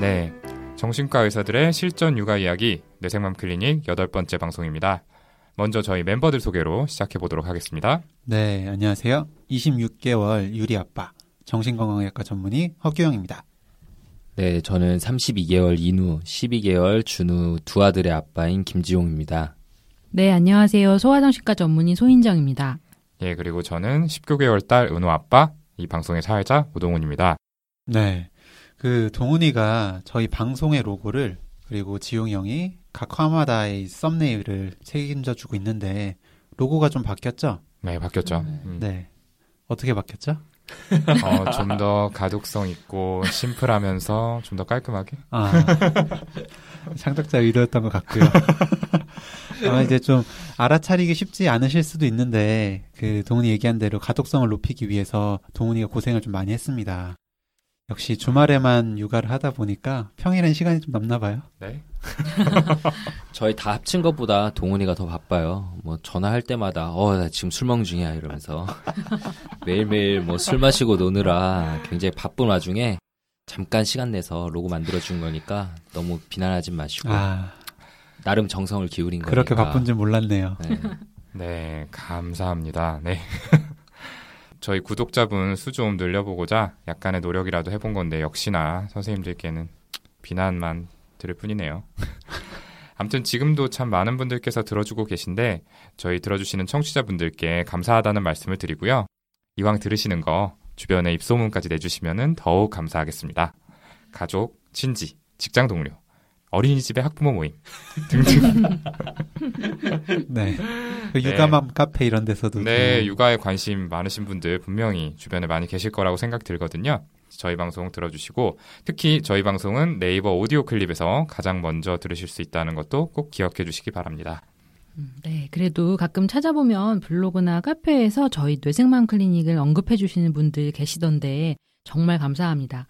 네. 정신과 의사들의 실전 육아 이야기 뇌생맘 클리닉 여덟 번째 방송입니다. 먼저 저희 멤버들 소개로 시작해 보도록 하겠습니다. 네, 안녕하세요. 26개월 유리 아빠 정신건강의학과 전문의 허규영입니다. 네, 저는 32개월 인우, 12개월 준우 두 아들의 아빠인 김지용입니다. 네, 안녕하세요. 소아정신과 전문의 소인정입니다. 예, 그리고 저는 19개월 딸 은호 아빠, 이 방송의 사회자 우동훈입니다. 네. 그 동훈이가 저희 방송의 로고를 그리고 지용이 형이 각 화마다의 썸네일을 책임져 주고 있는데 로고가 좀 바뀌었죠? 네, 바뀌었죠. 음. 네. 어떻게 바뀌었죠? 어, 좀 더 가독성 있고 심플하면서 좀 더 깔끔하게. 아, 창작자 의도였던 것 같고요. 아마 이제 좀 알아차리기 쉽지 않으실 수도 있는데 그 동훈이 얘기한 대로 가독성을 높이기 위해서 동훈이가 고생을 좀 많이 했습니다. 역시 주말에만 육아를 하다 보니까 평일엔 시간이 좀 남나 봐요. 네. 저희 다 합친 것보다 동훈이가 더 바빠요. 뭐 전화할 때마다 어 나 지금 술 먹는 중이야 이러면서 매일매일 뭐 술 마시고 노느라 굉장히 바쁜 와중에 잠깐 시간 내서 로고 만들어 준 거니까 너무 비난하지 마시고 아, 나름 정성을 기울인 거니까 그렇게 바쁜 줄 몰랐네요. 네. 네, 감사합니다. 네. 저희 구독자분 수 좀 늘려보고자 약간의 노력이라도 해본 건데 역시나 선생님들께는 비난만 들을 뿐이네요. 아무튼 지금도 참 많은 분들께서 들어주고 계신데 저희 들어주시는 청취자분들께 감사하다는 말씀을 드리고요. 이왕 들으시는 거 주변에 입소문까지 내주시면 더욱 감사하겠습니다. 가족, 친지, 직장 동료, 어린이집의 학부모 모임 등등 네. 그 육아맘 카페 이런 데서도 네, 좀 육아에 관심 많으신 분들 분명히 주변에 많이 계실 거라고 생각 들거든요. 저희 방송 들어주시고 특히 저희 방송은 네이버 오디오 클립에서 가장 먼저 들으실 수 있다는 것도 꼭 기억해 주시기 바랍니다. 네, 그래도 가끔 찾아보면 블로그나 카페에서 저희 뇌생맘 클리닉을 언급해 주시는 분들 계시던데 정말 감사합니다.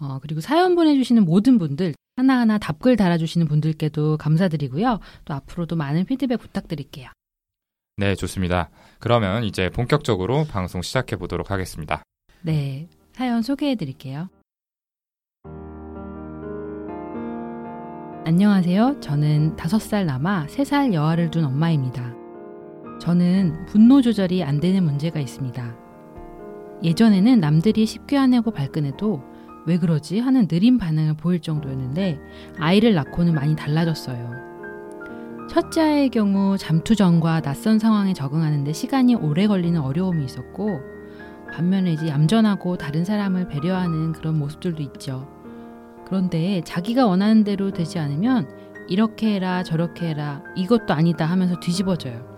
어, 그리고 사연 보내주시는 모든 분들 하나하나 답글 달아주시는 분들께도 감사드리고요. 또 앞으로도 많은 피드백 부탁드릴게요. 네, 좋습니다. 그러면 이제 본격적으로 방송 시작해 보도록 하겠습니다. 네, 사연 소개해 드릴게요. 안녕하세요. 저는 5살 남아 3살 여아를 둔 엄마입니다. 저는 분노 조절이 안 되는 문제가 있습니다. 예전에는 남들이 쉽게 화내고 발끈해도 왜 그러지 하는 느린 반응을 보일 정도였는데 아이를 낳고는 많이 달라졌어요. 첫째 아이의 경우 잠투 전과 낯선 상황에 적응하는데 시간이 오래 걸리는 어려움이 있었고 반면에 이제 얌전하고 다른 사람을 배려하는 그런 모습들도 있죠. 그런데 자기가 원하는 대로 되지 않으면 이렇게 해라 저렇게 해라 이것도 아니다 하면서 뒤집어져요.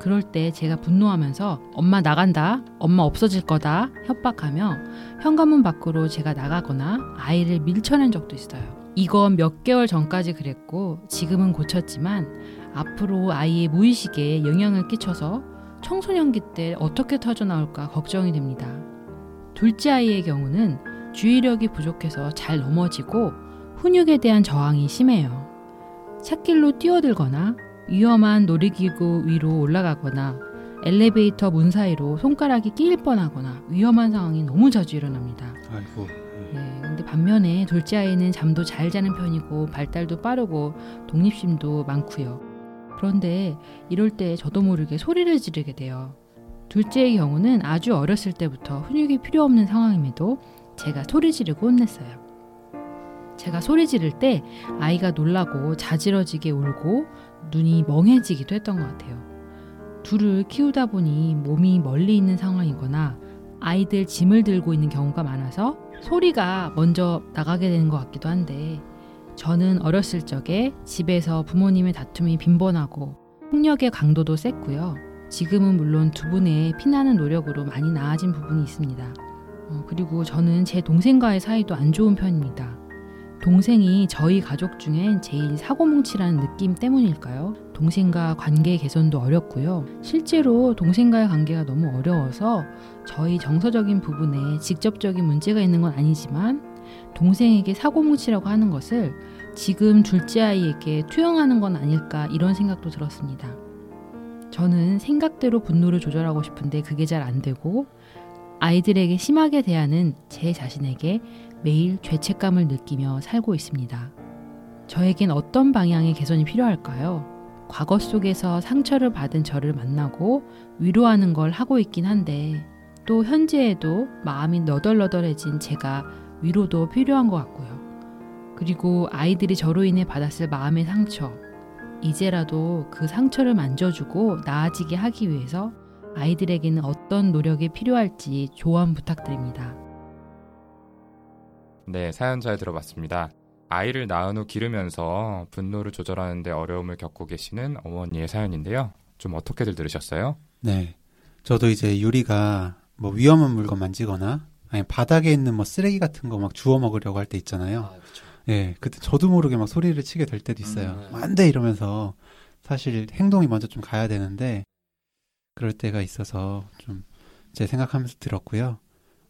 그럴 때 제가 분노하면서 엄마 나간다, 엄마 없어질 거다 협박하며 현관문 밖으로 제가 나가거나 아이를 밀쳐낸 적도 있어요. 이건 몇 개월 전까지 그랬고 지금은 고쳤지만 앞으로 아이의 무의식에 영향을 끼쳐서 청소년기 때 어떻게 터져 나올까 걱정이 됩니다. 둘째 아이의 경우는 주의력이 부족해서 잘 넘어지고 훈육에 대한 저항이 심해요. 찻길로 뛰어들거나 위험한 놀이기구 위로 올라가거나 엘리베이터 문 사이로 손가락이 끼일 뻔하거나 위험한 상황이 너무 자주 일어납니다. 아이고. 네, 근데 반면에 둘째 아이는 잠도 잘 자는 편이고 발달도 빠르고 독립심도 많고요. 그런데 이럴 때 저도 모르게 소리를 지르게 돼요. 둘째의 경우는 아주 어렸을 때부터 훈육이 필요 없는 상황임에도 제가 소리 지르고 혼냈어요. 제가 소리 지를 때 아이가 놀라고 자지러지게 울고 눈이 멍해지기도 했던 것 같아요. 둘을 키우다 보니 몸이 멀리 있는 상황이거나 아이들 짐을 들고 있는 경우가 많아서 소리가 먼저 나가게 되는 것 같기도 한데 저는 어렸을 적에 집에서 부모님의 다툼이 빈번하고 폭력의 강도도 셌고요. 지금은 물론 두 분의 피나는 노력으로 많이 나아진 부분이 있습니다. 어, 그리고 저는 제 동생과의 사이도 안 좋은 편입니다. 동생이 저희 가족 중엔 제일 사고뭉치라는 느낌 때문일까요? 동생과 관계 개선도 어렵고요. 실제로 동생과의 관계가 너무 어려워서 저희 정서적인 부분에 직접적인 문제가 있는 건 아니지만 동생에게 사고뭉치라고 하는 것을 지금 둘째 아이에게 투영하는 건 아닐까 이런 생각도 들었습니다. 저는 생각대로 분노를 조절하고 싶은데 그게 잘 안 되고 아이들에게 심하게 대하는 제 자신에게 매일 죄책감을 느끼며 살고 있습니다. 저에겐 어떤 방향의 개선이 필요할까요? 과거 속에서 상처를 받은 저를 만나고 위로하는 걸 하고 있긴 한데 또 현재에도 마음이 너덜너덜해진 제가 위로도 필요한 것 같고요. 그리고 아이들이 저로 인해 받았을 마음의 상처, 이제라도 그 상처를 만져주고 나아지게 하기 위해서 아이들에게는 어떤 노력이 필요할지 조언 부탁드립니다. 네, 사연 잘 들어봤습니다. 아이를 낳은 후 기르면서 분노를 조절하는데 어려움을 겪고 계시는 어머니의 사연인데요. 좀 어떻게들 들으셨어요? 네. 저도 이제 유리가 뭐 위험한 물건 만지거나 아니 바닥에 있는 뭐 쓰레기 같은 거 막 주워 먹으려고 할 때 있잖아요. 그렇죠. 예, 그때 저도 모르게 막 소리를 치게 될 때도 있어요. 음. 안 돼! 이러면서 사실 행동이 먼저 좀 가야 되는데 그럴 때가 있어서 좀 제 생각하면서 들었고요.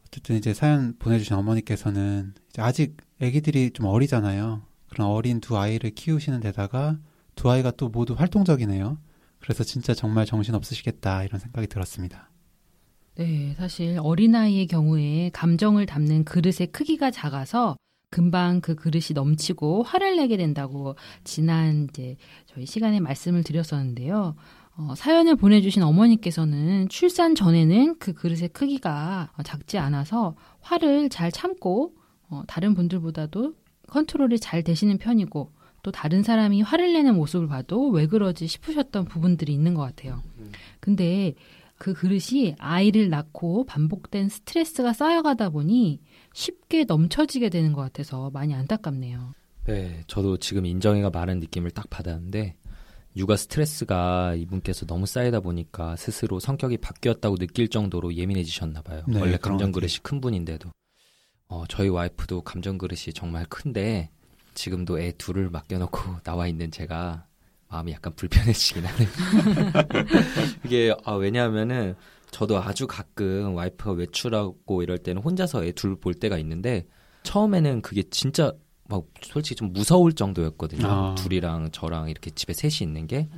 어쨌든 이제 사연 보내주신 어머니께서는 아직 아기들이 좀 어리잖아요. 그런 어린 두 아이를 키우시는 데다가 두 아이가 또 모두 활동적이네요. 그래서 진짜 정말 정신 없으시겠다 이런 생각이 들었습니다. 네, 사실 어린아이의 경우에 감정을 담는 그릇의 크기가 작아서 금방 그 그릇이 넘치고 화를 내게 된다고 지난 이제 저희 시간에 말씀을 드렸었는데요. 어, 사연을 보내주신 어머니께서는 출산 전에는 그 그릇의 크기가 어, 작지 않아서 화를 잘 참고 어, 다른 분들보다도 컨트롤이 잘 되시는 편이고 또 다른 사람이 화를 내는 모습을 봐도 왜 그러지 싶으셨던 부분들이 있는 것 같아요. 근데 그 그릇이 아이를 낳고 반복된 스트레스가 쌓여가다 보니 쉽게 넘쳐지게 되는 것 같아서 많이 안타깝네요. 네, 저도 지금 인정이가 많은 느낌을 딱 받았는데 육아 스트레스가 이분께서 너무 쌓이다 보니까 스스로 성격이 바뀌었다고 느낄 정도로 예민해지셨나 봐요. 네, 원래 감정 것 그릇이 큰 분인데도 어, 저희 와이프도 감정 그릇이 정말 큰데 지금도 애 둘을 맡겨놓고 나와 있는 제가 마음이 약간 불편해지긴 하네요. 이게 아, 왜냐하면은 저도 아주 가끔 와이프가 외출하고 이럴 때는 혼자서 애 둘 볼 때가 있는데 처음에는 그게 진짜 막 솔직히 좀 무서울 정도였거든요. 아. 둘이랑 저랑 이렇게 집에 셋이 있는 게.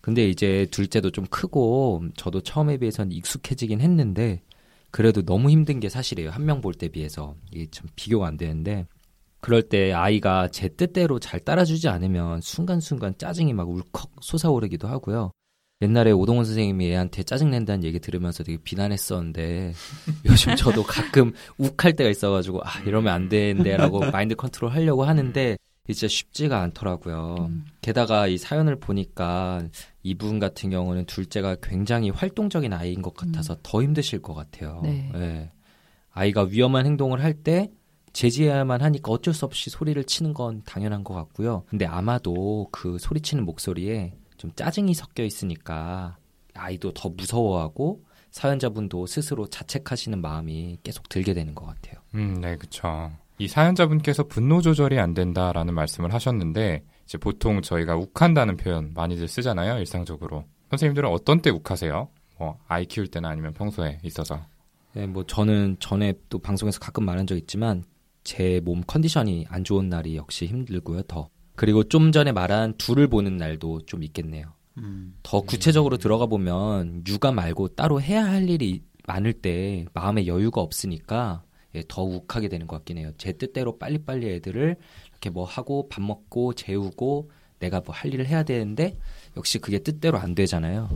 근데 이제 둘째도 좀 크고 저도 처음에 비해서는 익숙해지긴 했는데 그래도 너무 힘든 게 사실이에요. 한 명 볼 때 비해서 이게 참 비교가 안 되는데 그럴 때 아이가 제 뜻대로 잘 따라주지 않으면 순간순간 짜증이 막 울컥 솟아오르기도 하고요. 옛날에 오동원 선생님이 애한테 짜증낸다는 얘기 들으면서 되게 비난했었는데 요즘 저도 가끔 욱할 때가 있어가지고 아 이러면 안 되는데라고 마인드 컨트롤 하려고 하는데 진짜 쉽지가 않더라고요. 음. 게다가 이 사연을 보니까 이분 같은 경우는 둘째가 굉장히 활동적인 아이인 것 같아서 더 힘드실 것 같아요. 네. 예. 아이가 위험한 행동을 할 때 제지해야만 하니까 어쩔 수 없이 소리를 치는 건 당연한 것 같고요. 근데 아마도 그 소리치는 목소리에 좀 짜증이 섞여 있으니까 아이도 더 무서워하고 사연자분도 스스로 자책하시는 마음이 계속 들게 되는 것 같아요. 음, 네, 그쵸. 이 사연자분께서 분노 조절이 안 된다라는 말씀을 하셨는데, 이제 보통 저희가 욱한다는 표현 많이들 쓰잖아요, 일상적으로. 선생님들은 어떤 때 욱하세요? 뭐, 아이 키울 때나 아니면 평소에 있어서. 네, 뭐 저는 전에 또 방송에서 가끔 말한 적 있지만 제 몸 컨디션이 안 좋은 날이 역시 힘들고요, 더. 그리고 좀 전에 말한 둘을 보는 날도 좀 있겠네요. 음, 더 구체적으로 들어가 보면 육아 말고 따로 해야 할 일이 많을 때 마음의 여유가 없으니까 예, 더 욱하게 되는 것 같긴 해요. 제 뜻대로 빨리빨리 애들을 이렇게 뭐 하고 밥 먹고 재우고 내가 뭐 할 일을 해야 되는데 역시 그게 뜻대로 안 되잖아요.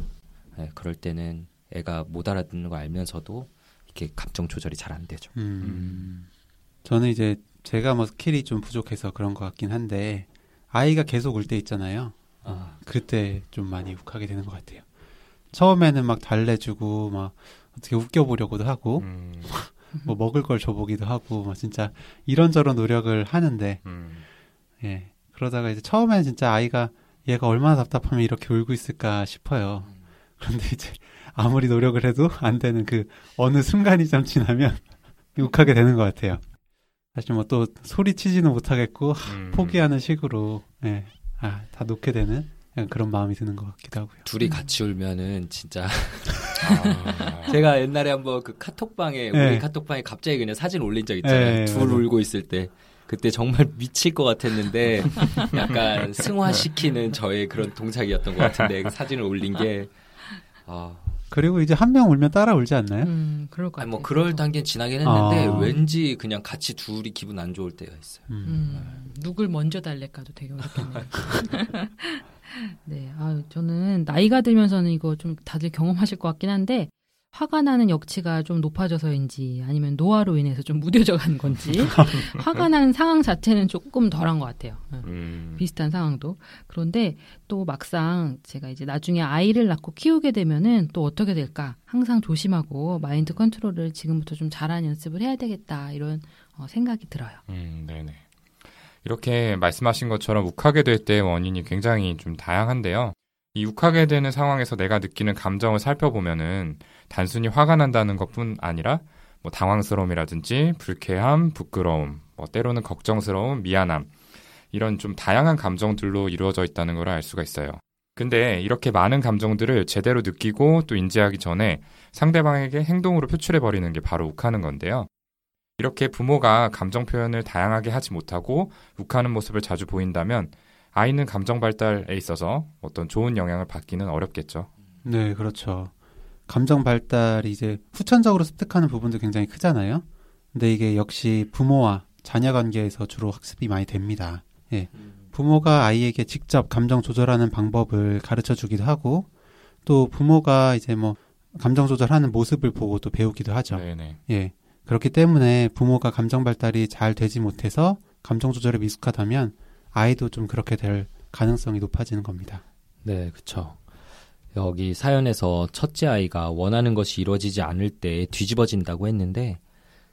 예, 그럴 때는 애가 못 알아듣는 거 알면서도 이렇게 감정 조절이 잘 안 되죠. 음. 저는 이제 제가 뭐 스킬이 좀 부족해서 그런 것 같긴 한데 아이가 계속 울 때 있잖아요. 아, 그때 좀 많이 욱하게 되는 것 같아요. 처음에는 막 달래주고 막 어떻게 웃겨보려고도 하고 음, 뭐 먹을 걸 줘보기도 하고 뭐 진짜 이런저런 노력을 하는데 음, 예 그러다가 이제 처음에는 진짜 아이가 얘가 얼마나 답답하면 이렇게 울고 있을까 싶어요. 그런데 이제 아무리 노력을 해도 안 되는 그 어느 순간이 좀 지나면 욱하게 되는 것 같아요. 사실 뭐 또 소리치지는 못하겠고 음. 포기하는 식으로 예, 아, 다 놓게 되는 그런 마음이 드는 것 같기도 하고요. 둘이 같이 울면은 진짜 아, 제가 옛날에 한번 그 카톡방에 네. 우리 카톡방에 갑자기 그냥 사진 올린 적 있잖아요. 네, 둘 맞아. 울고 있을 때 그때 정말 미칠 것 같았는데 약간 승화시키는 저의 그런 동작이었던 것 같은데 그 사진을 올린 게 아, 그리고 이제 한 명 울면 따라 울지 않나요? 음, 그럴 것 아니, 같아요. 뭐 그럴 단계는 지나긴 했는데 아. 왠지 그냥 같이 둘이 기분 안 좋을 때가 있어요. 음. 음, 누굴 먼저 달랠까도 되게 어렵겠네요. 네, 아, 저는 나이가 들면서는 이거 좀 다들 경험하실 것 같긴 한데 화가 나는 역치가 좀 높아져서인지 아니면 노화로 인해서 좀 무뎌져 가는 건지 화가 나는 상황 자체는 조금 덜한 것 같아요. 응. 음, 비슷한 상황도 그런데 또 막상 제가 이제 나중에 아이를 낳고 키우게 되면은 또 어떻게 될까 항상 조심하고 마인드 컨트롤을 지금부터 좀 잘하는 연습을 해야 되겠다 이런 어, 생각이 들어요. 음, 네네. 이렇게 말씀하신 것처럼 욱하게 될 때의 원인이 굉장히 좀 다양한데요. 이 욱하게 되는 상황에서 내가 느끼는 감정을 살펴보면은 단순히 화가 난다는 것뿐 아니라 뭐 당황스러움이라든지 불쾌함, 부끄러움, 뭐 때로는 걱정스러움, 미안함 이런 좀 다양한 감정들로 이루어져 있다는 걸 알 수가 있어요. 근데 이렇게 많은 감정들을 제대로 느끼고 또 인지하기 전에 상대방에게 행동으로 표출해 버리는 게 바로 욱하는 건데요. 이렇게 부모가 감정 표현을 다양하게 하지 못하고 욱하는 모습을 자주 보인다면 아이는 감정 발달에 있어서 어떤 좋은 영향을 받기는 어렵겠죠. 네, 그렇죠. 감정 발달이 이제 후천적으로 습득하는 부분도 굉장히 크잖아요. 근데 이게 역시 부모와 자녀 관계에서 주로 학습이 많이 됩니다. 예. 부모가 아이에게 직접 감정 조절하는 방법을 가르쳐 주기도 하고 또 부모가 이제 뭐 감정 조절하는 모습을 보고 또 배우기도 하죠. 네네. 예. 그렇기 때문에 부모가 감정 발달이 잘 되지 못해서 감정 조절에 미숙하다면 아이도 좀 그렇게 될 가능성이 높아지는 겁니다. 네, 그쵸. 여기 사연에서 첫째 아이가 원하는 것이 이루어지지 않을 때 뒤집어진다고 했는데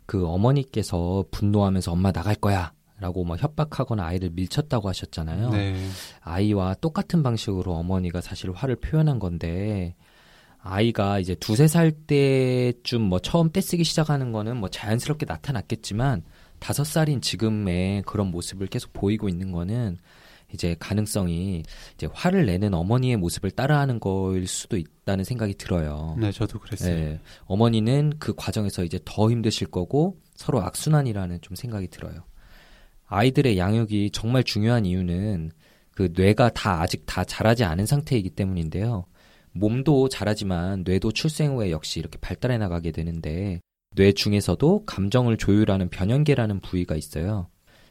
그 어머니께서 분노하면서 엄마 나갈 거야 라고 막 협박하거나 아이를 밀쳤다고 하셨잖아요. 네. 아이와 똑같은 방식으로 어머니가 사실 화를 표현한 건데 아이가 이제 두세 살 때쯤 뭐 처음 떼쓰기 시작하는 거는 뭐 자연스럽게 나타났겠지만 다섯 살인 지금의 그런 모습을 계속 보이고 있는 거는 이제 가능성이 이제 화를 내는 어머니의 모습을 따라하는 거일 수도 있다는 생각이 들어요. 네, 저도 그랬어요. 네, 어머니는 그 과정에서 이제 더 힘드실 거고 서로 악순환이라는 좀 생각이 들어요. 아이들의 양육이 정말 중요한 이유는 그 뇌가 다 아직 다 자라지 않은 상태이기 때문인데요. 몸도 자라지만 뇌도 출생 후에 역시 이렇게 발달해 나가게 되는데 뇌 중에서도 감정을 조율하는 변연계라는 부위가 있어요.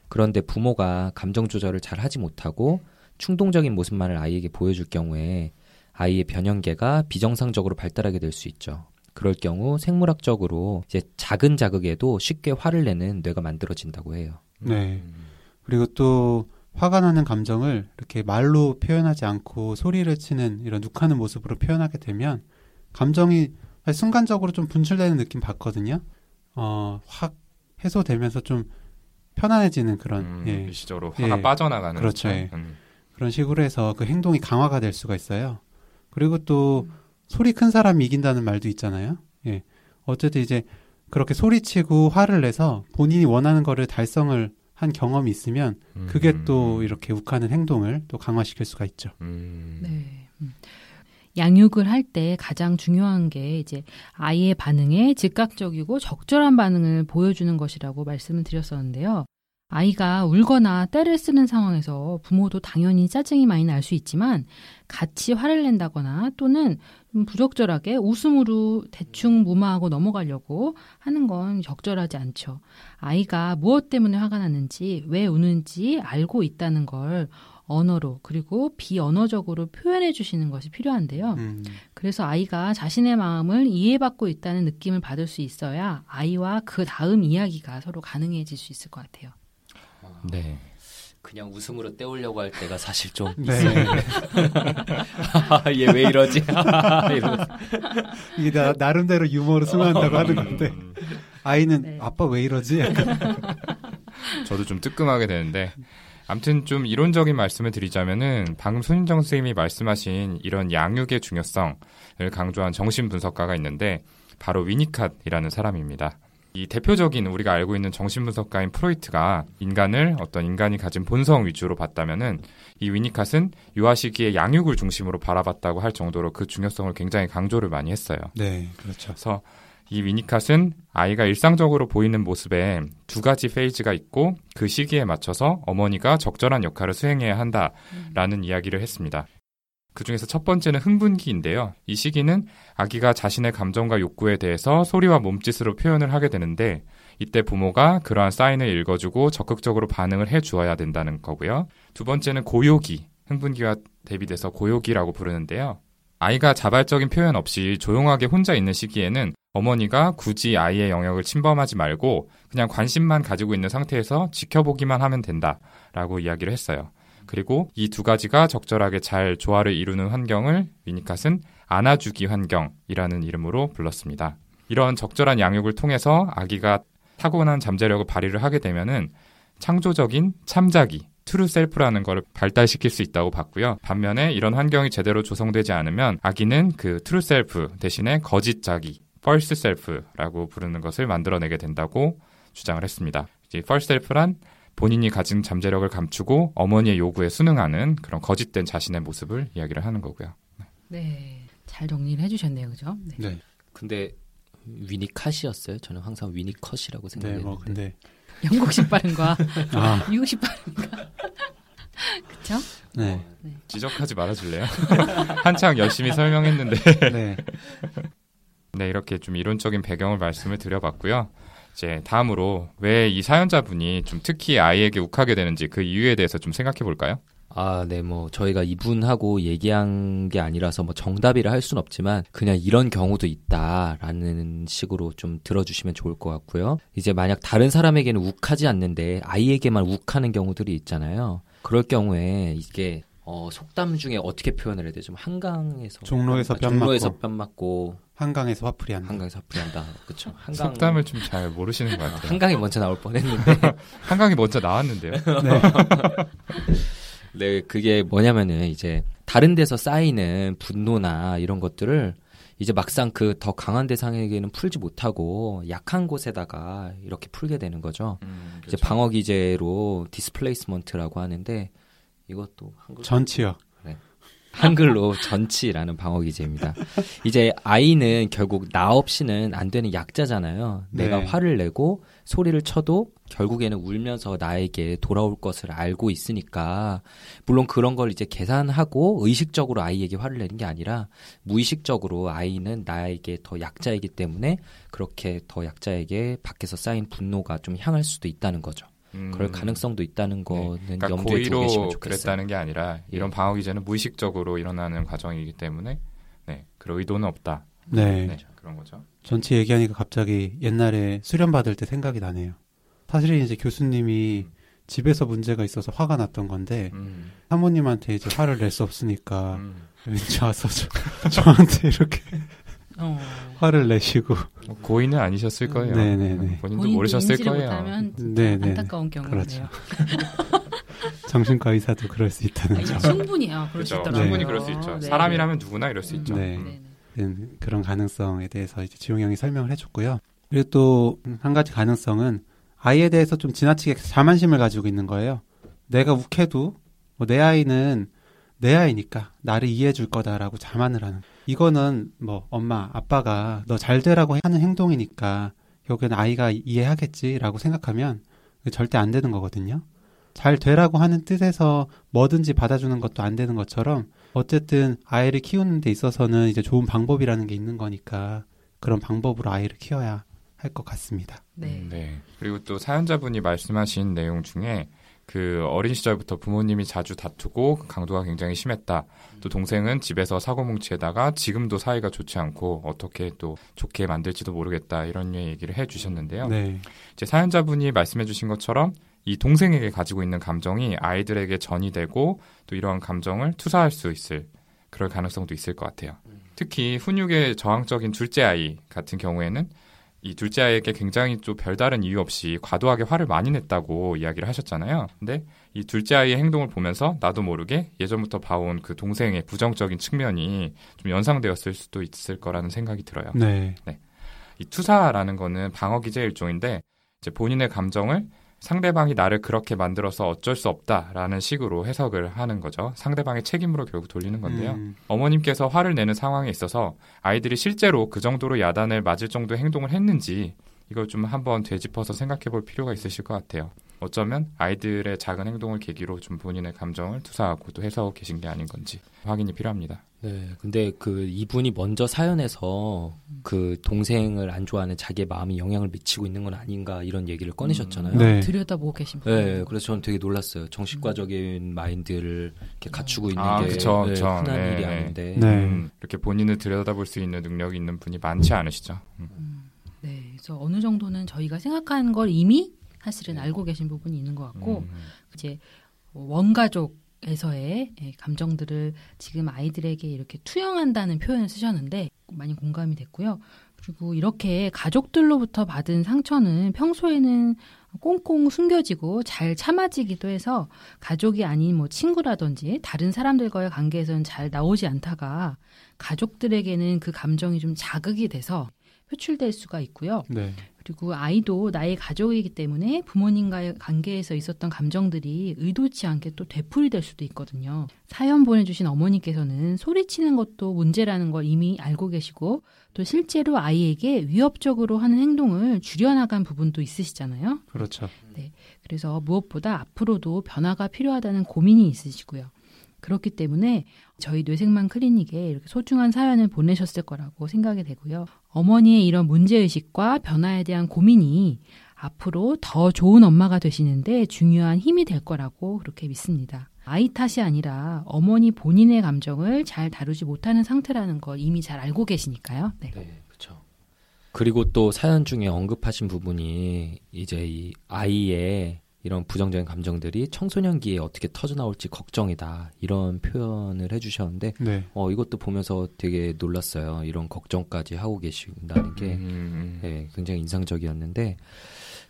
그런데 부모가 감정 조절을 잘 하지 못하고 충동적인 모습만을 아이에게 보여줄 경우에 아이의 변연계가 비정상적으로 발달하게 될 수 있죠. 그럴 경우 생물학적으로 이제 작은 자극에도 쉽게 화를 내는 뇌가 만들어진다고 해요. 네. 그리고 또 화가 나는 감정을 이렇게 말로 표현하지 않고 소리를 치는 이런 욱하는 모습으로 표현하게 되면 감정이 순간적으로 좀 분출되는 느낌 받거든요. 어, 확 해소되면서 좀 편안해지는 그런 음, 예, 일시적으로 화가 예. 빠져나가는 그렇죠. 예. 음. 그런 식으로 해서 그 행동이 강화가 될 수가 있어요. 그리고 또 소리 큰 사람이 이긴다는 말도 있잖아요. 예. 어쨌든 이제 그렇게 소리치고 화를 내서 본인이 원하는 거를 달성을 한 경험이 있으면 그게 음. 또 이렇게 욱하는 행동을 또 강화시킬 수가 있죠. 음. 네. 음. 양육을 할 때 가장 중요한 게 이제 아이의 반응에 즉각적이고 적절한 반응을 보여주는 것이라고 말씀을 드렸었는데요. 아이가 울거나 때를 쓰는 상황에서 부모도 당연히 짜증이 많이 날 수 있지만 같이 화를 낸다거나 또는 좀 부적절하게 웃음으로 대충 무마하고 넘어가려고 하는 건 적절하지 않죠. 아이가 무엇 때문에 화가 났는지 왜 우는지 알고 있다는 걸 언어로 그리고 비언어적으로 표현해 주시는 것이 필요한데요. 음, 그래서 아이가 자신의 마음을 이해받고 있다는 느낌을 받을 수 있어야 아이와 그 다음 이야기가 서로 가능해질 수 있을 것 같아요. 네. 그냥 웃음으로 때우려고 할 때가 사실 좀 네. 얘왜 이러지? 이러면서. 이게 나, 나름대로 유머로 승화한다고 하는 건데 음. 아이는 네. 아빠 왜 이러지? 저도 좀 뜨끔하게 되는데 아무튼 좀 이론적인 말씀을 드리자면은 방금 손인정 선생님이 말씀하신 이런 양육의 중요성을 강조한 정신 분석가가 있는데 바로 위니캇이라는 사람입니다. 이 대표적인 우리가 알고 있는 정신 분석가인 프로이트가 인간을 어떤 인간이 가진 본성 위주로 봤다면은 이 위니캇은 유아 시기에 양육을 중심으로 바라봤다고 할 정도로 그 중요성을 굉장히 강조를 많이 했어요. 네, 그렇죠. 그래서 이 위니캇은 아이가 일상적으로 보이는 모습에 두 가지 페이지가 있고 그 시기에 맞춰서 어머니가 적절한 역할을 수행해야 한다라는 이야기를 했습니다. 그 중에서 첫 번째는 흥분기인데요. 이 시기는 아기가 자신의 감정과 욕구에 대해서 소리와 몸짓으로 표현을 하게 되는데 이때 부모가 그러한 사인을 읽어주고 적극적으로 반응을 해 주어야 된다는 거고요. 두 번째는 고요기, 흥분기와 대비돼서 고요기라고 부르는데요. 아이가 자발적인 표현 없이 조용하게 혼자 있는 시기에는 어머니가 굳이 아이의 영역을 침범하지 말고 그냥 관심만 가지고 있는 상태에서 지켜보기만 하면 된다 라고 이야기를 했어요. 그리고 이 두 가지가 적절하게 잘 조화를 이루는 환경을 위니캇은 안아주기 환경이라는 이름으로 불렀습니다. 이런 적절한 양육을 통해서 아기가 타고난 잠재력을 발휘를 하게 되면은 창조적인 참자기, true self라는 걸 발달시킬 수 있다고 봤고요. 반면에 이런 환경이 제대로 조성되지 않으면 아기는 그 true self 대신에 거짓 자기, false self라고 부르는 것을 만들어내게 된다고 주장을 했습니다. 이제 false self란 본인이 가진 잠재력을 감추고 어머니의 요구에 순응하는 그런 거짓된 자신의 모습을 이야기를 하는 거고요. 네. 잘 정리를 해주셨네요, 그죠? 네. 네. 근데 위니컷이었어요. 저는 항상 위니컷이라고 네, 생각했는데. 뭐 근데 영국식 발음과 아, 미국식 발음과 그쵸? 네, 지적하지 말아줄래요? 한창 열심히 설명했는데 네, 네, 이렇게 좀 이론적인 배경을 말씀을 드려봤고요. 이제 다음으로 왜 이 사연자분이 좀 특히 아이에게 욱하게 되는지 그 이유에 대해서 좀 생각해 볼까요? 아, 네, 뭐, 저희가 이분하고 얘기한 게 아니라서 뭐 정답이라 할 수는 없지만, 그냥 이런 경우도 있다라는 식으로 좀 들어주시면 좋을 것 같고요. 이제 만약 다른 사람에게는 욱하지 않는데, 아이에게만 욱하는 경우들이 있잖아요. 그럴 경우에 이게, 어, 속담 중에 어떻게 표현을 해야 되죠? 한강에서. 종로에서 뺨 종로에서 맞고. 뺨 맞고, 한강에서 화풀이 한다. 한강에서 화풀이 한다. 그쵸. 한강. 속담을 좀 잘 모르시는 것 같아요. 한강이 먼저 나올 뻔 했는데, 한강이 먼저 나왔는데요. 네, 네, 그게 뭐냐면은 이제 다른 데서 쌓이는 분노나 이런 것들을 이제 막상 그 더 강한 대상에게는 풀지 못하고 약한 곳에다가 이렇게 풀게 되는 거죠. 음, 이제 그렇죠. 방어 기제로 displacement라고 하는데 이것도 한글 전치요. 한글로 전치라는 방어 기제입니다. 이제 아이는 결국 나 없이는 안 되는 약자잖아요. 내가 네. 화를 내고 소리를 쳐도 결국에는 울면서 나에게 돌아올 것을 알고 있으니까 물론 그런 걸 이제 계산하고 의식적으로 아이에게 화를 내는 게 아니라 무의식적으로 아이는 나에게 더 약자이기 때문에 그렇게 더 약자에게 밖에서 쌓인 분노가 좀 향할 수도 있다는 거죠. 음, 그럴 가능성도 있다는 거는 그러니까 염두에 두고 계시면 좋겠어요. 그랬다는 게 아니라 이런 예. 방어 기제는 무의식적으로 일어나는 과정이기 때문에 네, 그런 의도는 없다. 네. 네, 그런 거죠. 전치 얘기하니까 갑자기 옛날에 수련 받을 때 생각이 나네요. 사실은 이제 교수님이 집에서 문제가 있어서 화가 났던 건데 음, 사모님한테 이제 화를 낼 수 없으니까 음. 왠지 와서 저, 저한테 이렇게 어. 화를 내시고 뭐 고의는 아니셨을 거예요. 네네네. 본인도 모르셨을 거예요. 네네. 안타까운 경우네요. 그렇죠. 정신과 의사도 그럴 수 있다는 점. 충분히요. 그럴 수 그렇죠. 충분히 그럴 수 있죠. 네. 사람이라면 누구나 이럴 수 있죠. 네. 음. 네네. 음, 그런 가능성에 대해서 이제 지용 형이 설명을 해줬고요. 그리고 또 한 가지 가능성은 아이에 대해서 좀 지나치게 자만심을 가지고 있는 거예요. 내가 욱해도 뭐 내 아이는 내 아이니까 나를 이해해 줄 거다라고 자만을 하는. 이거는 뭐 엄마, 아빠가 너 잘 되라고 하는 행동이니까 결국에는 아이가 이해하겠지라고 생각하면 절대 안 되는 거거든요. 잘 되라고 하는 뜻에서 뭐든지 받아주는 것도 안 되는 것처럼 어쨌든 아이를 키우는 데 있어서는 이제 좋은 방법이라는 게 있는 거니까 그런 방법으로 아이를 키워야 할 것 같습니다. 네. 음, 네. 그리고 또 사연자분이 말씀하신 내용 중에 그 어린 시절부터 부모님이 자주 다투고 강도가 굉장히 심했다. 또 동생은 집에서 사고뭉치에다가 지금도 사이가 좋지 않고 어떻게 또 좋게 만들지도 모르겠다 이런 얘기를 해주셨는데요. 네. 이제 사연자분이 말씀해주신 것처럼 이 동생에게 가지고 있는 감정이 아이들에게 전이 되고 또 이러한 감정을 투사할 수 있을 그럴 가능성도 있을 것 같아요. 특히 훈육에 저항적인 둘째 아이 같은 경우에는 이 둘째 아이에게 굉장히 또 별다른 이유 없이 과도하게 화를 많이 냈다고 이야기를 하셨잖아요. 근데 이 둘째 아이의 행동을 보면서 나도 모르게 예전부터 봐온 그 동생의 부정적인 측면이 좀 연상되었을 수도 있을 거라는 생각이 들어요. 네. 이 투사라는 거는 방어 기제 일종인데 이제 본인의 감정을 상대방이 나를 그렇게 만들어서 어쩔 수 없다라는 식으로 해석을 하는 거죠. 상대방의 책임으로 결국 돌리는 건데요. 음, 어머님께서 화를 내는 상황에 있어서 아이들이 실제로 그 정도로 야단을 맞을 정도의 행동을 했는지 이걸 좀 한번 되짚어서 생각해 볼 필요가 있으실 것 같아요. 어쩌면 아이들의 작은 행동을 계기로 좀 본인의 감정을 투사하고 또 해서 계신 게 아닌 건지 확인이 필요합니다. 네, 근데 그 이분이 먼저 사연에서 그 동생을 안 좋아하는 자기의 마음이 영향을 미치고 있는 건 아닌가 이런 얘기를 꺼내셨잖아요. 음. 네. 들여다보고 계신 분. 네, 그래서 저는 되게 놀랐어요. 정신과적인 마인드를 이렇게 갖추고 있는 아, 게 그쵸, 네, 그쵸. 흔한 네, 일이 네. 아닌데. 네. 음, 이렇게 본인을 들여다볼 수 있는 능력이 있는 분이 많지 않으시죠. 음. 네, 그래서 어느 정도는 저희가 생각하는 걸 이미 사실은 네. 알고 계신 부분이 있는 것 같고 음. 이제 원가족에서의 예, 감정들을 지금 아이들에게 이렇게 투영한다는 표현을 쓰셨는데 많이 공감이 됐고요. 그리고 이렇게 가족들로부터 받은 상처는 평소에는 꽁꽁 숨겨지고 잘 참아지기도 해서 가족이 아닌 뭐 친구라든지 다른 사람들과의 관계에서는 잘 나오지 않다가 가족들에게는 그 감정이 좀 자극이 돼서 표출될 수가 있고요. 네. 그리고 아이도 나의 가족이기 때문에 부모님과의 관계에서 있었던 감정들이 의도치 않게 또 되풀이 될 수도 있거든요. 사연 보내주신 어머니께서는 소리치는 것도 문제라는 걸 이미 알고 계시고 또 실제로 아이에게 위협적으로 하는 행동을 줄여나간 부분도 있으시잖아요. 그렇죠. 그래서 무엇보다 앞으로도 변화가 필요하다는 고민이 있으시고요. 그렇기 때문에 저희 뇌생망 클리닉에 이렇게 소중한 사연을 보내셨을 거라고 생각이 되고요. 어머니의 이런 문제의식과 변화에 대한 고민이 앞으로 더 좋은 엄마가 되시는데 중요한 힘이 될 거라고 그렇게 믿습니다. 아이 탓이 아니라 어머니 본인의 감정을 잘 다루지 못하는 상태라는 걸 이미 잘 알고 계시니까요. 네. 네, 그렇죠. 그리고 또 사연 중에 언급하신 부분이 이제 이 아이의 이런 부정적인 감정들이 청소년기에 어떻게 터져 나올지 걱정이다 이런 표현을 해주셨는데 네. 어 이것도 보면서 되게 놀랐어요. 이런 걱정까지 하고 계신다는 게 음, 네, 굉장히 인상적이었는데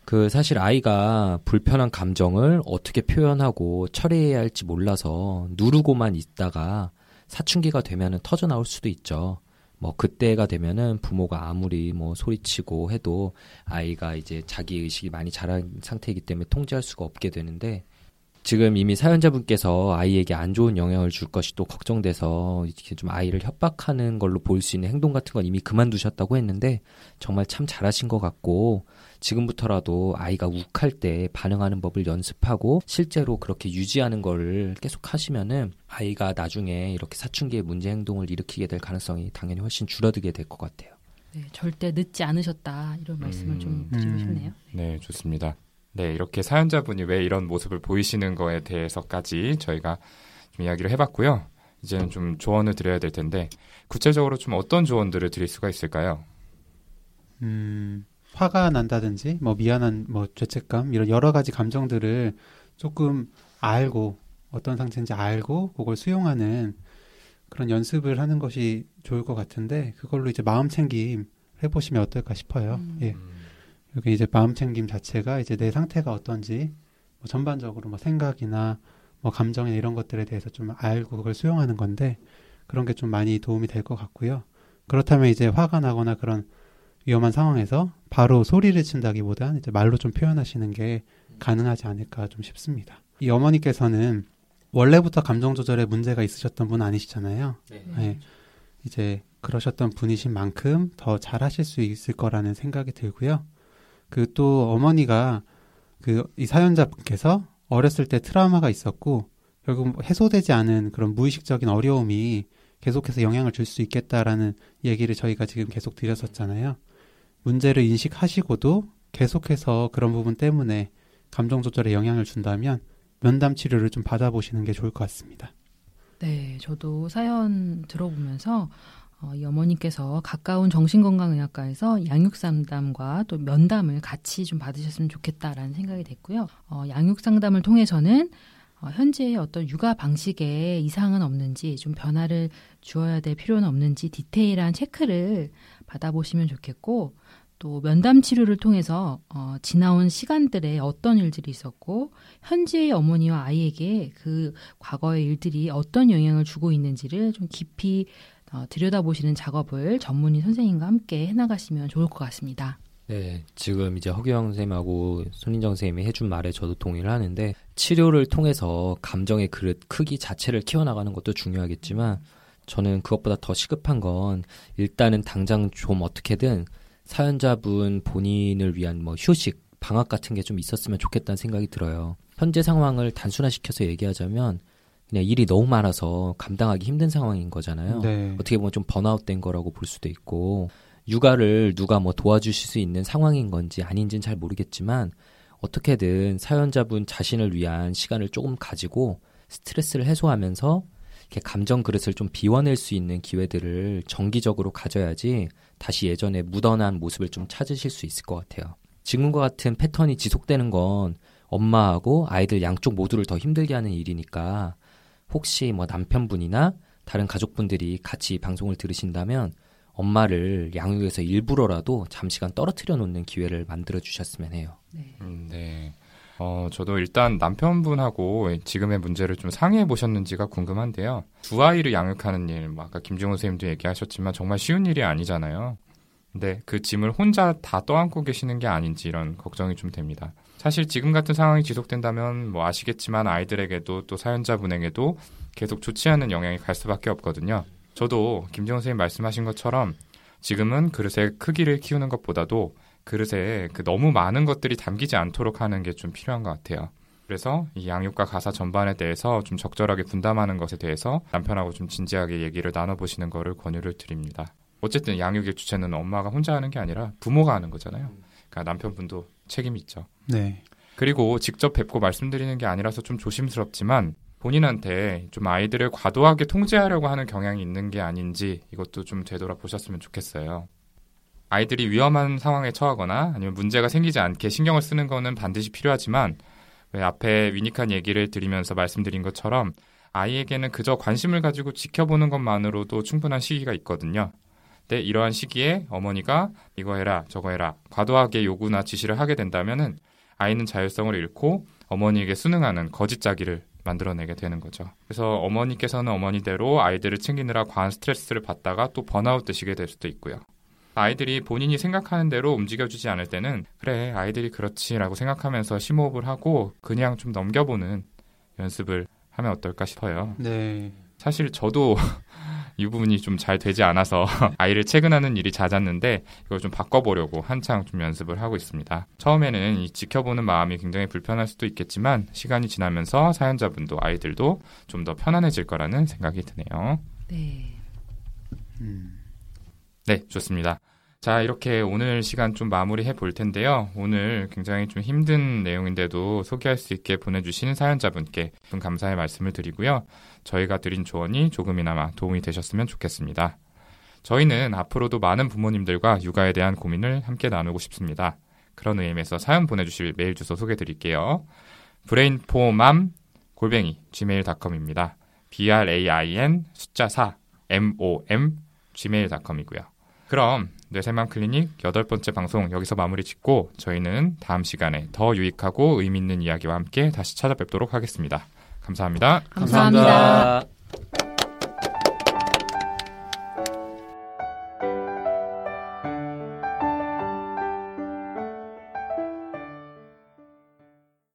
그 사실 아이가 불편한 감정을 어떻게 표현하고 처리해야 할지 몰라서 누르고만 있다가 사춘기가 되면은 터져 나올 수도 있죠. 뭐 그때가 되면은 부모가 아무리 뭐 소리치고 해도 아이가 이제 자기 의식이 많이 자란 상태이기 때문에 통제할 수가 없게 되는데 지금 이미 사연자분께서 아이에게 안 좋은 영향을 줄 것이 또 걱정돼서 이렇게 좀 아이를 협박하는 걸로 볼수 있는 행동 같은 건 이미 그만두셨다고 했는데 정말 참 잘하신 것 같고 지금부터라도 아이가 욱할 때 반응하는 법을 연습하고 실제로 그렇게 유지하는 거를 계속 하시면은 아이가 나중에 이렇게 사춘기의 문제 행동을 일으키게 될 가능성이 당연히 훨씬 줄어들게 될 것 같아요. 네, 절대 늦지 않으셨다 이런 말씀을 좀 드리고 음. 싶네요. 네, 좋습니다. 네, 이렇게 사연자분이 왜 이런 모습을 보이시는 거에 대해서까지 저희가 좀 이야기를 해봤고요. 이제는 좀 조언을 드려야 될 텐데 구체적으로 좀 어떤 조언들을 드릴 수가 있을까요? 음, 화가 난다든지, 뭐 미안한, 뭐 죄책감 이런 여러 가지 감정들을 조금 알고 어떤 상태인지 알고 그걸 수용하는 그런 연습을 하는 것이 좋을 것 같은데 그걸로 이제 마음 챙김 해보시면 어떨까 싶어요. 음. 예. 여기 이제 마음 챙김 자체가 이제 내 상태가 어떤지 뭐 전반적으로 뭐 생각이나 뭐 감정이나 이런 것들에 대해서 좀 알고 그걸 수용하는 건데 그런 게 좀 많이 도움이 될 것 같고요. 그렇다면 이제 화가 나거나 그런 위험한 상황에서 바로 소리를 친다기보단 이제 말로 좀 표현하시는 게 가능하지 않을까 좀 싶습니다. 이 어머니께서는 원래부터 감정 조절에 문제가 있으셨던 분 아니시잖아요. 네. 이제 그러셨던 분이신 만큼 더 잘하실 수 있을 거라는 생각이 들고요. 그 또 어머니가 그 이 사연자분께서 어렸을 때 트라우마가 있었고 결국 해소되지 않은 그런 무의식적인 어려움이 계속해서 영향을 줄 수 있겠다라는 얘기를 저희가 지금 계속 드렸었잖아요. 문제를 인식하시고도 계속해서 그런 부분 때문에 감정 조절에 영향을 준다면 면담 치료를 좀 받아보시는 게 좋을 것 같습니다. 네, 저도 사연 들어보면서 어, 이 어머니께서 가까운 정신건강의학과에서 양육상담과 또 면담을 같이 좀 받으셨으면 좋겠다라는 생각이 됐고요. 어, 양육상담을 통해서는 어, 현재의 어떤 육아 방식에 이상은 없는지 좀 변화를 주어야 될 필요는 없는지 디테일한 체크를 받아보시면 좋겠고 또 면담 치료를 통해서 어, 지나온 시간들에 어떤 일들이 있었고 현재의 어머니와 아이에게 그 과거의 일들이 어떤 영향을 주고 있는지를 좀 깊이 어, 들여다보시는 작업을 전문의 선생님과 함께 해나가시면 좋을 것 같습니다. 네, 지금 이제 허규영 선생님하고 손인정 선생님이 해준 말에 저도 동의를 하는데 치료를 통해서 감정의 그릇 크기 자체를 키워나가는 것도 중요하겠지만 저는 그것보다 더 시급한 건 일단은 당장 좀 어떻게든 사연자분 본인을 위한 뭐 휴식, 방학 같은 게 좀 있었으면 좋겠다는 생각이 들어요. 현재 상황을 단순화시켜서 얘기하자면 그냥 일이 너무 많아서 감당하기 힘든 상황인 거잖아요. 네. 어떻게 보면 좀 번아웃된 거라고 볼 수도 있고 육아를 누가 뭐 도와주실 수 있는 상황인 건지 아닌지는 잘 모르겠지만 어떻게든 사연자분 자신을 위한 시간을 조금 가지고 스트레스를 해소하면서 이렇게 감정 그릇을 좀 비워낼 수 있는 기회들을 정기적으로 가져야지 다시 예전에 묻어난 모습을 좀 찾으실 수 있을 것 같아요. 지금과 같은 패턴이 지속되는 건 엄마하고 아이들 양쪽 모두를 더 힘들게 하는 일이니까 혹시 뭐 남편분이나 다른 가족분들이 같이 이 방송을 들으신다면 엄마를 양육에서 일부러라도 잠시간 떨어뜨려 놓는 기회를 만들어 주셨으면 해요. 음, 네. 어, 저도 일단 남편분하고 지금의 문제를 좀 상의해 보셨는지가 궁금한데요. 두 아이를 양육하는 일, 뭐 아까 김종훈 선생님도 얘기하셨지만 정말 쉬운 일이 아니잖아요. 근데 그 짐을 혼자 다 떠안고 계시는 게 아닌지 이런 걱정이 좀 됩니다. 사실 지금 같은 상황이 지속된다면 뭐 아시겠지만 아이들에게도 또 사연자분에게도 계속 좋지 않은 영향이 갈 수밖에 없거든요. 저도 김정은 선생님 말씀하신 것처럼 지금은 그릇의 크기를 키우는 것보다도 그릇에 그 너무 많은 것들이 담기지 않도록 하는 게 좀 필요한 것 같아요. 그래서 이 양육과 가사 전반에 대해서 좀 적절하게 분담하는 것에 대해서 남편하고 좀 진지하게 얘기를 나눠보시는 거를 권유를 드립니다. 어쨌든 양육의 주체는 엄마가 혼자 하는 게 아니라 부모가 하는 거잖아요. 그러니까 남편분도 책임이 있죠. 네. 그리고 직접 뵙고 말씀드리는 게 아니라서 좀 조심스럽지만 본인한테 좀 아이들을 과도하게 통제하려고 하는 경향이 있는 게 아닌지 이것도 좀 되돌아보셨으면 좋겠어요. 아이들이 위험한 상황에 처하거나 아니면 문제가 생기지 않게 신경을 쓰는 거는 반드시 필요하지만 왜 앞에 위니칸 얘기를 드리면서 말씀드린 것처럼 아이에게는 그저 관심을 가지고 지켜보는 것만으로도 충분한 시기가 있거든요. 근데 이러한 시기에 어머니가 이거 해라 저거 해라 과도하게 요구나 지시를 하게 된다면은 아이는 자율성을 잃고 어머니에게 순응하는 거짓 자기를 만들어내게 되는 거죠. 그래서 어머니께서는 어머니대로 아이들을 챙기느라 과한 스트레스를 받다가 또 번아웃 드시게 될 수도 있고요. 아이들이 본인이 생각하는 대로 움직여주지 않을 때는 그래 아이들이 그렇지라고 생각하면서 심호흡을 하고 그냥 좀 넘겨보는 연습을 하면 어떨까 싶어요. 네. 사실 저도 이 부분이 좀 잘 되지 않아서 아이를 체근하는 일이 잦았는데 이걸 좀 바꿔보려고 한창 좀 연습을 하고 있습니다. 처음에는 이 지켜보는 마음이 굉장히 불편할 수도 있겠지만 시간이 지나면서 사연자분도 아이들도 좀 더 편안해질 거라는 생각이 드네요. 네. 음. 네, 좋습니다. 자, 이렇게 오늘 시간 좀 마무리해 볼 텐데요. 오늘 굉장히 좀 힘든 내용인데도 소개할 수 있게 보내주신 사연자분께 좀 감사의 말씀을 드리고요. 저희가 드린 조언이 조금이나마 도움이 되셨으면 좋겠습니다. 저희는 앞으로도 많은 부모님들과 육아에 대한 고민을 함께 나누고 싶습니다. 그런 의미에서 사연 보내주실 메일 주소 소개해 드릴게요. brainformam 골뱅이 gmail.com입니다. brain 숫자 4 mom gmail.com이고요. 그럼 뇌세맘 클리닉 여덟 번째 방송 여기서 마무리 짓고 저희는 다음 시간에 더 유익하고 의미 있는 이야기와 함께 다시 찾아뵙도록 하겠습니다. 감사합니다. 감사합니다.